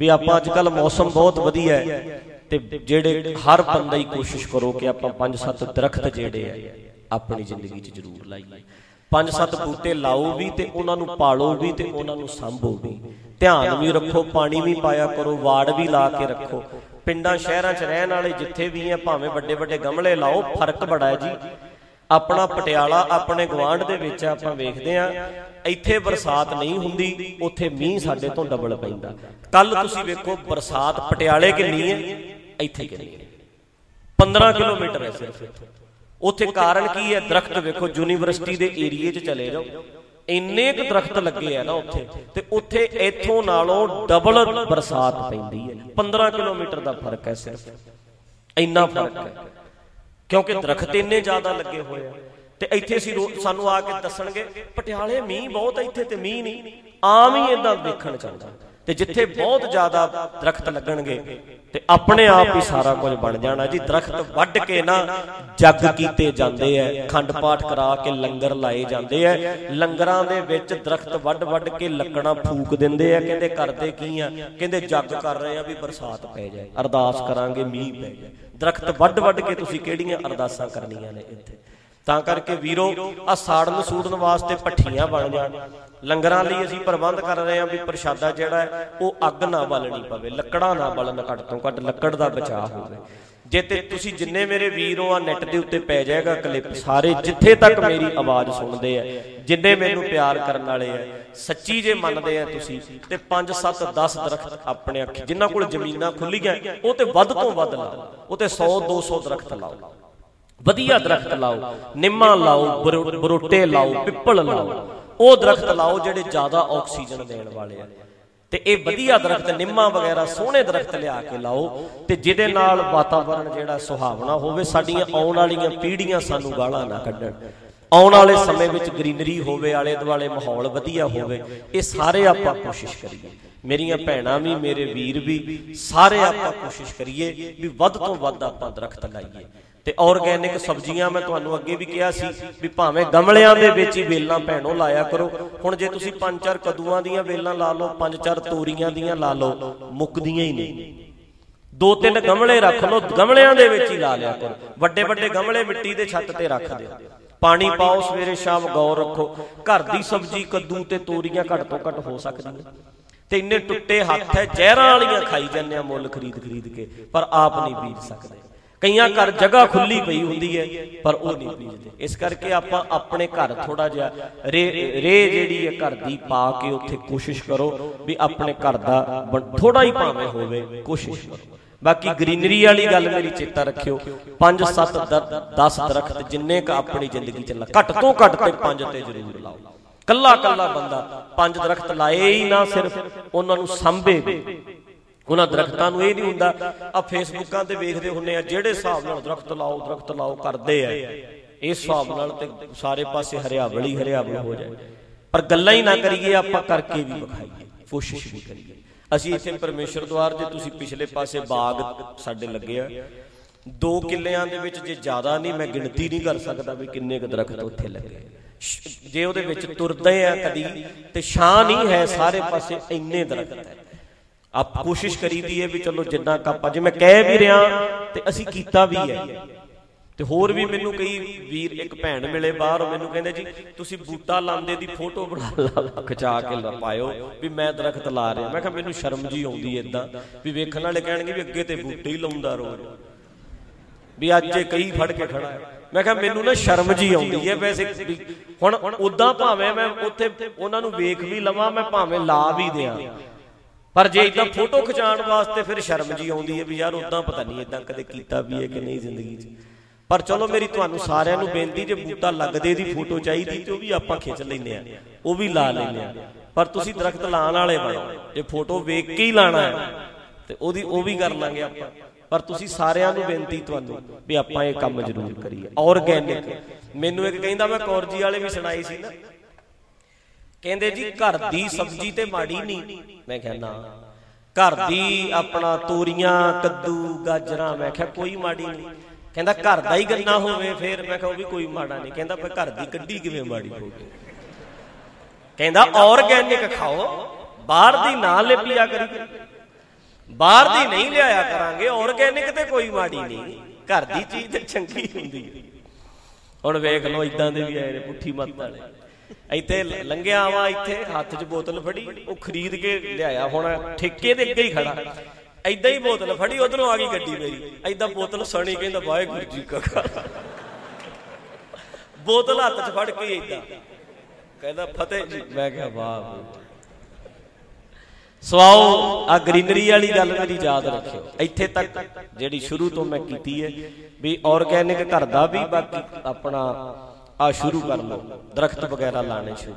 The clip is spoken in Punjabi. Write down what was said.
ਵੀ ਆਪਾਂ ਅੱਜ ਕੱਲ ਮੌਸਮ ਬਹੁਤ ਵਧੀਆ ਹੈ ਤੇ ਜਿਹੜੇ ਹਰ ਬੰਦਾ ਹੀ ਕੋਸ਼ਿਸ਼ ਕਰੋ ਕਿ ਆਪਾਂ ਪੰਜ ਸੱਤ ਦਰਖਤ ਜਿਹੜੇ ਆ ਆਪਣੀ ਜ਼ਿੰਦਗੀ 'ਚ ਜ਼ਰੂਰ ਲਾਈਏ। ਪੰਜ ਸੱਤ ਬੂਟੇ ਲਾਓ ਵੀ ਤੇ ਉਹਨਾਂ ਨੂੰ ਪਾਲੋ ਵੀ ਤੇ ਉਹਨਾਂ ਨੂੰ ਸੰਭੋ ਵੀ। ਧਿਆਨ ਵੀ ਰੱਖੋ, ਪਾਣੀ ਵੀ ਪਾਇਆ ਕਰੋ, ਵਾੜ ਵੀ ਲਾ ਕੇ ਰੱਖੋ। ਪਿੰਡਾਂ, ਸ਼ਹਿਰਾਂ 'ਚ ਰਹਿਣ ਵਾਲੇ ਜਿੱਥੇ ਵੀ ਆ ਭਾਵੇਂ ਵੱਡੇ ਵੱਡੇ ਗਮਲੇ ਲਾਓ, ਫ਼ਰਕ ਬੜਾ ਹੈ ਜੀ। ਆਪਣਾ ਪਟਿਆਲਾ ਆਪਣੇ ਗਵਾਂਢ ਦੇ ਵਿੱਚ ਆਪਾਂ ਵੇਖਦੇ ਆ ਇੱਥੇ ਬਰਸਾਤ ਨਹੀਂ ਹੁੰਦੀ ਉੱਥੇ ਮੀਂਹ ਸਾਡੇ ਤੋਂ ਡਬਲ ਪੈਂਦਾ। ਕੱਲ ਤੁਸੀਂ ਵੇਖੋ ਬਰਸਾਤ ਪਟਿਆਲੇ ਕਿੰਨੀ ਹੈ ਇੱਥੇ ਕਿੰਨੀ ਹੈ। 15 ਕਿਲੋਮੀਟਰ ਹੈ ਸਿਰਫ। ਉੱਥੇ ਕਾਰਨ ਕੀ ਹੈ? ਦਰਖਤ ਵੇਖੋ ਯੂਨੀਵਰਸਿਟੀ ਦੇ ਏਰੀਏ 'ਚ ਚਲੇ ਜਾਓ। ਇੰਨੇ ਕੁ ਦਰਖਤ ਲੱਗੇ ਆ ਨਾ ਉੱਥੇ। ਤੇ ਉੱਥੇ ਇੱਥੋਂ ਨਾਲੋਂ ਡਬਲ ਬਰਸਾਤ ਪੈਂਦੀ ਹੈ। 15 ਕਿਲੋਮੀਟਰ ਦਾ ਫ਼ਰਕ ਹੈ ਸਿਰਫ। ਇੰਨਾ ਫ਼ਰਕ ਹੈ। ਕਿਉਂਕਿ ਦਰਖਤ ਇੰਨੇ ਜ਼ਿਆਦਾ ਲੱਗੇ ਹੋਏ ਆ। ਤੇ ਇੱਥੇ ਅਸੀਂ ਸਾਨੂੰ ਆ ਕੇ ਦੱਸਣਗੇ ਪਟਿਆਲੇ ਮੀਂਹ ਬਹੁਤ ਇੱਥੇ ਤੇ ਮੀਂਹ ਨਹੀਂ। ਆਮ ਹੀ ਇਦਾਂ ਦੇਖਣ ਚਾਹੁੰਦਾ। ਤੇ ਜਿੱਥੇ ਬਹੁਤ ਜ਼ਿਆਦਾ ਦਰਖਤ ਲੱਗਣਗੇ ਤੇ ਆਪਣੇ ਆਪ ਹੀ ਸਾਰਾ ਕੁਝ ਬਣ ਜਾਣਾ ਜੀ। ਦਰਖਤ ਵੱਢ ਕੇ ਨਾ ਜੱਗ ਕੀਤੇ ਜਾਂਦੇ ਐ, ਖੰਡ ਪਾਠ ਕਰਾ ਕੇ ਲੰਗਰ ਲਾਏ ਜਾਂਦੇ ਐ। ਲੰਗਰਾਂ ਦੇ ਵਿੱਚ ਦਰਖਤ ਵੱਢ ਵੱਢ ਕੇ ਲੱਕੜਾਂ ਫੂਕ ਦਿੰਦੇ ਐ। ਕਹਿੰਦੇ ਕਰਦੇ ਕੀ ਆ? ਕਹਿੰਦੇ ਜੱਗ ਕਰ ਰਹੇ ਆ ਵੀ ਬਰਸਾਤ ਪੈ ਜਾਏ। ਅਰਦਾਸ ਕਰਾਂਗੇ ਮੀਂਹ ਪੈ ਜਾਏ। ਦਰਖਤ ਵੱਢ ਵੱਢ ਕੇ ਤੁਸੀਂ ਕਿਹੜੀਆਂ ਅਰਦਾਸਾਂ ਕਰਨੀਆਂ ਨੇ ਇੱਥੇ? ਤਾਂ ਕਰਕੇ ਵੀਰੋ ਆ ਸਾੜਨ ਸੂੜਨ ਵਾਸਤੇ ਪੱਠੀਆਂ ਬਣ ਜਾਣ। ਲੰਗਰਾਂ ਲਈ ਅਸੀਂ ਪ੍ਰਬੰਧ ਕਰ ਰਹੇ ਹਾਂ ਵੀ ਪ੍ਰਸ਼ਾਦਾ ਜਿਹੜਾ ਹੈ ਉਹ ਅੱਗ ਨਾ ਬਲਣੀ ਪਵੇ ਲੱਕੜਾਂ ਨਾ ਬਲਣ ਘੱਟ ਤੋਂ ਘੱਟ ਲੱਕੜ ਦਾ ਬਚਾਅ ਹੋਵੇ। ਜੇ ਤੇ ਤੁਸੀਂ ਜਿੰਨੇ ਮੇਰੇ ਵੀਰੋ ਆ ਨੈਟ ਦੇ ਉੱਤੇ ਪੈ ਜਾਏਗਾ ਕਲਿੱਪ ਸਾਰੇ ਜਿੱਥੇ ਤੱਕ ਮੇਰੀ ਆਵਾਜ਼ ਸੁਣਦੇ ਆ ਜਿੰਨੇ ਮੈਨੂੰ ਪਿਆਰ ਕਰਨ ਵਾਲੇ ਆ ਸੱਚੀ ਜੇ ਮੰਨਦੇ ਆ ਤੁਸੀਂ ਤੇ 5 7 10 ਦਰਖਤ ਆਪਣੇ ਅੱਖੀ ਜਿਨ੍ਹਾਂ ਕੋਲ ਜ਼ਮੀਨਾਂ ਖੁੱਲੀਆਂ ਉਹ ਤੇ ਵੱਧ ਤੋਂ ਵੱਧ ਲਾਓ ਉਹ ਤੇ 100 200 ਦਰਖਤ ਲਾਓ ਵਧੀਆ ਦਰਖਤ ਲਾਓ, ਨਿੰਮਾ ਲਾਓ ਬਰੋਟੇ ਲਾਓ, ਪਿੱਪਲ ਲਾਓ। ਉਹ ਦਰਖਤ ਲਾਓ ਜਿਹੜੇ ਜ਼ਿਆਦਾ ਆਕਸੀਜਨ ਦੇਣ ਵਾਲੇ ਆ। ਤੇ ਇਹ ਵਧੀਆ ਦਰਖਤ, ਨਿੰਮਾ ਵਗੈਰਾ, ਸੋਹਣੇ ਦਰਖਤ ਲਿਆ ਕੇ ਲਾਓ ਤੇ ਜਿਹਦੇ ਨਾਲ ਵਾਤਾਵਰਣ ਜਿਹੜਾ ਸੁਹਾਵਣਾ ਹੋਵੇ, ਸਾਡੀਆਂ ਆਉਣ ਵਾਲੀਆਂ ਪੀੜ੍ਹੀਆਂ ਸਾਨੂੰ ਗਾਲਾਂ ਨਾ ਕੱਢਣ। ਆਉਣ ਵਾਲੇ ਸਮੇਂ ਵਿੱਚ ਗ੍ਰੀਨਰੀ ਹੋਵੇ ਆਲੇ ਦੁਆਲੇ ਮਾਹੌਲ ਵਧੀਆ ਹੋਵੇ, ਇਹ ਸਾਰੇ ਆਪਾਂ ਕੋਸ਼ਿਸ਼ ਕਰੀਏ। ਮੇਰੀਆਂ ਭੈਣਾਂ ਵੀ, ਮੇਰੇ ਵੀਰ ਵੀ, ਸਾਰੇ ਆਪਾਂ ਕੋਸ਼ਿਸ਼ ਕਰੀਏ ਵੀ ਵੱਧ ਤੋਂ ਵੱਧ ਆਪਾਂ ਦਰਖਤ ਲਾਈਏ। ਤੇ ਆਰਗੈਨਿਕ ਸਬਜ਼ੀਆਂ ਮੈਂ ਤੁਹਾਨੂੰ ਅੱਗੇ ਵੀ ਕਿਹਾ ਸੀ ਵੀ ਭਾਵੇਂ ਗਮਲਿਆਂ ਦੇ ਵਿੱਚ ਹੀ ਵੇਲਾਂ ਭੈਣੋ ਲਾਇਆ ਕਰੋ। ਹੁਣ ਜੇ ਤੁਸੀਂ ਪੰਜ ਚਾਰ ਕਦੂਆਂ ਦੀਆਂ ਵੇਲਾਂ ਲਾ ਲਓ, ਪੰਜ ਚਾਰ ਤੋਰੀਆਂ ਦੀਆਂ ਲਾ ਲਓ ਮੁੱਕਦੀਆਂ ਹੀ ਨਹੀਂ। ਦੋ ਤਿੰਨ ਗਮਲੇ ਰੱਖ ਲਓ, ਗਮਲਿਆਂ ਦੇ ਵਿੱਚ ਹੀ ਲਾ ਲਿਆ ਕਰੋ। ਵੱਡੇ ਵੱਡੇ ਗਮਲੇ ਮਿੱਟੀ ਦੇ ਛੱਤ ਤੇ ਰੱਖ ਦਿਓ। ਪਾਣੀ ਪਾਓ, ਸਵੇਰੇ ਸ਼ਾਮ ਗੌਰ ਰੱਖੋ। ਘਰ ਦੀ ਸਬਜ਼ੀ ਕੱਦੂ ਤੇ ਤੋਰੀਆਂ ਘੱਟ ਤੋਂ ਘੱਟ ਹੋ ਸਕਦੀਆਂ। ਤੇ ਇੰਨੇ ਟੁੱਟੇ ਹੱਥ ਐ ਜ਼ਹਿਰਾਂ ਵਾਲੀਆਂ ਖਾਈ ਜਾਂਦੇ ਆ ਮੁੱਲ ਖਰੀਦ ਖਰੀਦ ਕੇ, ਪਰ ਆਪ ਨਹੀਂ ਬੀਜ ਸਕਦੇ। ਕਈਆਂ ਘਰ ਜਗ੍ਹਾ ਖੁੱਲੀ ਪਈ ਹੁੰਦੀ ਹੈ, ਪਰ ਉਹ ਨਹੀਂ ਬੀਜਦੇ ਇਸ ਕਰਕੇ ਆਪਾਂ ਆਪਣੇ ਘਰ ਥੋੜਾ ਜਿਹਾ ਰੇ ਰੇ ਜਿਹੜੀ ਹੈ ਘਰ ਦੀ ਪਾ ਕੇ ਉੱਥੇ ਕੋਸ਼ਿਸ਼ ਕਰੋ ਵੀ ਆਪਣੇ ਘਰ ਦਾ ਥੋੜਾ ਹੀ ਭਾਵੇਂ ਹੋਵੇ, ਕੋਸ਼ਿਸ਼ ਕਰੋ। ਬਾਕੀ ਗ੍ਰੀਨਰੀ ਵਾਲੀ ਗੱਲ ਮੇਰੀ ਚੇਤਾ ਰੱਖਿਓ 5 7 10 ਦਰਖਤ ਜਿੰਨੇ ਕ ਆਪਣੀ ਜ਼ਿੰਦਗੀ ਚ ਲਾ ਘੱਟ ਤੋਂ ਘੱਟ ਤੇ 5 ਤੇ ਜ਼ਰੂਰ ਲਾਓ। ਕੱਲਾ ਕੱਲਾ ਬੰਦਾ ਪੰਜ ਦਰਖਤ ਲਾਏ ਹੀ ਨਾ ਸਿਰਫ, ਉਹਨਾਂ ਨੂੰ ਸੰਭੇ ਉਹਨਾਂ ਦਰਖਤਾਂ ਨੂੰ ਇਹ ਨਹੀਂ ਹੁੰਦਾ ਆ ਫੇਸਬੁੱਕਾਂ ਤੇ ਵੇਖਦੇ ਹੁੰਨੇ ਆ, ਜਿਹੜੇ ਹਿਸਾਬ ਨਾਲ ਦਰਖਤ ਲਾਓ ਦਰਖਤ ਲਾਓ ਕਰਦੇ ਆ। ਇਸ ਹਿਸਾਬ ਨਾਲ ਤੇ ਸਾਰੇ ਪਾਸੇ ਹਰਿਆਵਲੀ ਹਰਿਆਵਲ ਹੋ ਜਾਏ। ਪਰ ਗੱਲਾਂ ਹੀ ਨਾ ਕਰੀਏ, ਆਪਾਂ ਕਰਕੇ ਵੀ ਵਿਖਾਈਏ, ਕੋਸ਼ਿਸ਼ ਵੀ ਕਰੀਏ। ਅਸੀਂ ਇੱਥੇ ਪਰਮੇਸ਼ਰ ਦਵਾਰ ਜੇ ਤੁਸੀਂ ਪਿਛਲੇ ਪਾਸੇ ਬਾਗ ਸਾਡੇ ਲੱਗੇ ਆ, ਦੋ ਕਿੱਲਿਆਂ ਦੇ ਵਿੱਚ ਜੇ ਜ਼ਿਆਦਾ ਨਹੀਂ, ਮੈਂ ਗਿਣਤੀ ਨਹੀਂ ਕਰ ਸਕਦਾ ਵੀ ਕਿੰਨੇ ਕੁ ਦਰਖਤ ਉੱਥੇ ਲੱਗੇ। ਜੇ ਉਹਦੇ ਵਿੱਚ ਤੁਰਦੇ ਆ ਕਦੀ, ਤੇ ਛਾਂ ਨਹੀਂ ਹੈ, ਸਾਰੇ ਪਾਸੇ ਇੰਨੇ ਦਰਖਤ ਹੈ। ਆਪ ਕੋਸ਼ਿਸ਼ ਕਰੀਦੀ ਹੈ ਵੀ ਚਲੋ ਜਿੰਨਾ ਕੱਪ ਅੱਜ ਮੈਂ ਕਹਿ ਵੀ ਰਿਹਾ ਤੇ ਅਸੀਂ ਕੀਤਾ ਵੀ ਹੈ। ਤੇ ਹੋਰ ਵੀ ਮੈਨੂੰ ਕਈ ਵੀਰ ਇੱਕ ਭੈਣ ਮਿਲੇ ਬਾਹਰ ਮੈਨੂੰ ਕਹਿੰਦੇ ਜੀ ਤੁਸੀਂ ਬੂਟਾ ਲਾਉਂਦੇ ਦੀ ਫੋਟੋ ਬਣਾ ਲਾ ਖਿਚਾ ਕੇ ਪਾਇਓ ਵੀ ਮੈਂ ਦਰਖਤ ਲਾ ਰਿਹਾ। ਮੈਂ ਕਿਹਾ ਮੈਨੂੰ ਸ਼ਰਮ ਜੀ ਆਉਂਦੀ ਇਦਾਂ ਵੀ ਵੇਖਣ ਵਾਲੇ ਕਹਿਣਗੇ ਵੀ ਅੱਗੇ ਤੇ ਬੂਟੇ ਹੀ ਲਾਉਂਦਾ ਰੋਜ਼। ਵੀ ਅੱਜ ਇਹ ਕਈ ਫੜ ਕੇ ਖੜਾ ਹੈ। ਮੈਂ ਕਿਹਾ ਮੈਨੂੰ ਨਾ ਸ਼ਰਮ ਜੀ ਆਉਂਦੀ ਹੈ ਵੈਸੇ ਹੁਣ ਉਦਾਂ ਭਾਵੇਂ ਮੈਂ ਉੱਥੇ ਉਹਨਾਂ ਨੂੰ ਵੇਖ ਵੀ ਲਵਾਂ ਮੈਂ ਭਾਵੇਂ ਲਾ ਵੀ ਦਿਆਂ। ਪਰ ਜੇ ਇਦਾਂ ਫੋਟੋ ਖਿਚਾਉਣ ਵਾਸਤੇ ਫਿਰ ਸ਼ਰਮ ਜੀ ਆਉਂਦੀ ਹੈ ਵੀ ਯਾਰ ਉਦਾਂ ਪਤਾ ਨਹੀਂ ਇਦਾਂ ਕਦੇ ਕੀਤਾ ਵੀ ਹੈ ਕਿ ਨਹੀਂ ਜ਼ਿੰਦਗੀ 'ਚ। ਪਰ ਚਲੋ ਮੇਰੀ ਤੁਹਾਨੂੰ ਸਾਰਿਆਂ ਨੂੰ ਬੇਨਤੀ ਜੇ ਬੂਟਾ ਲੱਗਦੇ ਦੀ ਫੋਟੋ ਚਾਹੀਦੀ ਤੇ ਉਹ ਵੀ ਆਪਾਂ ਖਿੱਚ ਲੈਨੇ ਆ। ਉਹ ਵੀ ਲਾ ਲੈਨੇ ਆ। ਪਰ ਤੁਸੀਂ ਦਰਖਤ ਲਾਣ ਵਾਲੇ ਬਣੋ। ਜੇ ਫੋਟੋ ਵੇਖ ਕੇ ਹੀ ਲਾਣਾ ਹੈ ਤੇ ਉਹਦੀ ਉਹ ਵੀ ਕਰ ਲਾਂਗੇ ਆਪਾਂ। ਪਰ ਤੁਸੀਂ ਸਾਰਿਆਂ ਨੂੰ ਬੇਨਤੀ ਤੁਹਾਨੂੰ ਵੀ ਆਪਾਂ ਇਹ ਕੰਮ ਜ਼ਰੂਰ ਕਰੀਏ ਆਰਗੈਨਿਕ ਮੈਨੂੰ ਇੱਕ ਕਹਿੰਦਾ ਮੈਂ ਕੌਰਜੀ ਵਾਲੇ ਵੀ ਸੁਣਾਈ ਸੀ ਨਾ ਕਹਿੰਦੇ ਜੀ, ਘਰ ਦੀ ਸਬਜ਼ੀ ਤੇ ਮਾੜੀ ਨਹੀਂ ਮੈਂ ਕਿਹਾ, ਨਾ। ਘਰ ਦੀ ਆਪਣਾ ਤੋਰੀਆਂ, ਕੱਦੂ, ਗਾਜਰਾਂ, ਮੈਂ ਕਿਹਾ, ਕੋਈ ਮਾੜੀ ਨਹੀਂ ਕਹਿੰਦਾ, ਘਰ ਦਾ ਹੀ ਗੰਨਾ ਹੋਵੇ ਫੇਰ। ਮੈਂ ਕਿਹਾ, ਉਹ ਵੀ ਕੋਈ ਮਾੜਾ ਨਹੀਂ ਕਹਿੰਦਾ ਫੇ ਘਰ ਦੀ ਕੱਢੀ ਕਿਵੇਂ ਮਾੜੀ ਹੋਵੇ ਕਹਿੰਦਾ ਆਰਗੈਨਿਕ ਖਾਓ। ਬਾਹਰ ਦੀ ਨਾ ਲਿਪਿਆ ਕਰੀ। ਬਾਹਰ ਦੀ ਨਹੀਂ ਲਿਆਇਆ ਕਰਾਂਗੇ। ਆਰਗੈਨਿਕ ਤੇ ਕੋਈ ਮਾੜੀ ਨਹੀਂ ਘਰ ਦੀ ਚੀਜ਼ ਤੇ ਚੰਗੀ ਹੁੰਦੀ ਹੈ। ਹੁਣ ਵੇਖ ਲਓ ਇਦਾਂ ਦੇ ਵੀ ਆਏ ਨੇ ਪੁੱਠੀ ਮੱਤ ਵਾਲੇ। ਇੱਥੇ ਲੰਘਿਆ ਆਵਾ ਇੱਥੇ ਹੱਥ 'ਚ ਬੋਤਲ ਫੜੀ, ਉਹ ਖਰੀਦ ਕੇ ਲਿਆਇਆ ਹੁਣ, ਠੇਕੇ ਦੇ ਅੱਗੇ ਹੀ ਖੜਾ। ਐਦਾਂ ਹੀ ਬੋਤਲ ਫੜੀ, ਉਧਰੋਂ ਆ ਗਈ ਗੱਡੀ ਮੇਰੀ। ਐਦਾਂ ਬੋਤਲ ਸਣੀ, ਕਹਿੰਦਾ, ਵਾਹਿਗੁਰੂ ਜੀ ਕਾ ਖਾਲਸਾ। ਬੋਤਲ ਹੱਥ 'ਚ ਫੜ ਕੇ ਐਦਾਂ ਕਹਿੰਦਾ, ਫਤਿਹ ਜੀ। ਮੈਂ ਕਿਹਾ, ਵਾਹ ਸਵਾਓ ਆ ਗ੍ਰੀਨਰੀ ਵਾਲੀ ਗੱਲ ਮੇਰੀ ਯਾਦ ਰੱਖਿਓ। ਇੱਥੇ ਤੱਕ ਜਿਹੜੀ ਸ਼ੁਰੂ ਤੋਂ ਮੈਂ ਕੀਤੀ ਹੈ, ਵੀ ਆਰਗੈਨਿਕ ਘਰ ਦਾ ਵੀ, ਬਾਕੀ ਆਪਣਾ ਆ ਸ਼ੁਰੂ ਕਰ ਲਓ। ਦਰਖਤ ਵਗੈਰਾ ਲਾਣੇ ਸ਼ੁਰੂ।